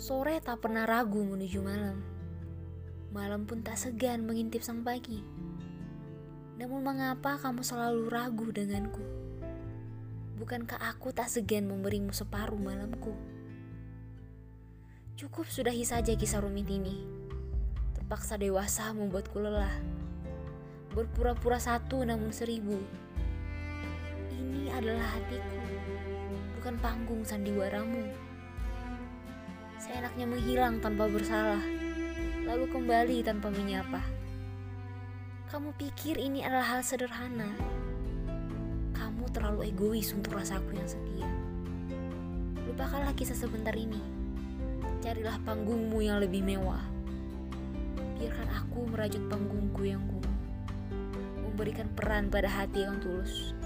Sore tak pernah ragu menuju malam. Malam pun tak segan mengintip sang pagi. Namun mengapa kamu selalu ragu denganku? Bukankah aku tak segan memberimu separuh malamku? Cukup sudahi saja kisah rumit ini. Terpaksa dewasa membuatku lelah. Berpura-pura satu namun seribu. Ini adalah hatiku, bukan panggung sandiwaramu. Seenaknya menghilang tanpa bersalah, lalu kembali tanpa menyapa. Kamu pikir ini adalah hal sederhana? Kamu terlalu egois untuk rasaku yang setia. Lupakanlah kisah sebentar ini. Carilah panggungmu yang lebih mewah. Biarkan aku merajut panggungku yang kumuh. Memberikan peran pada hati yang tulus.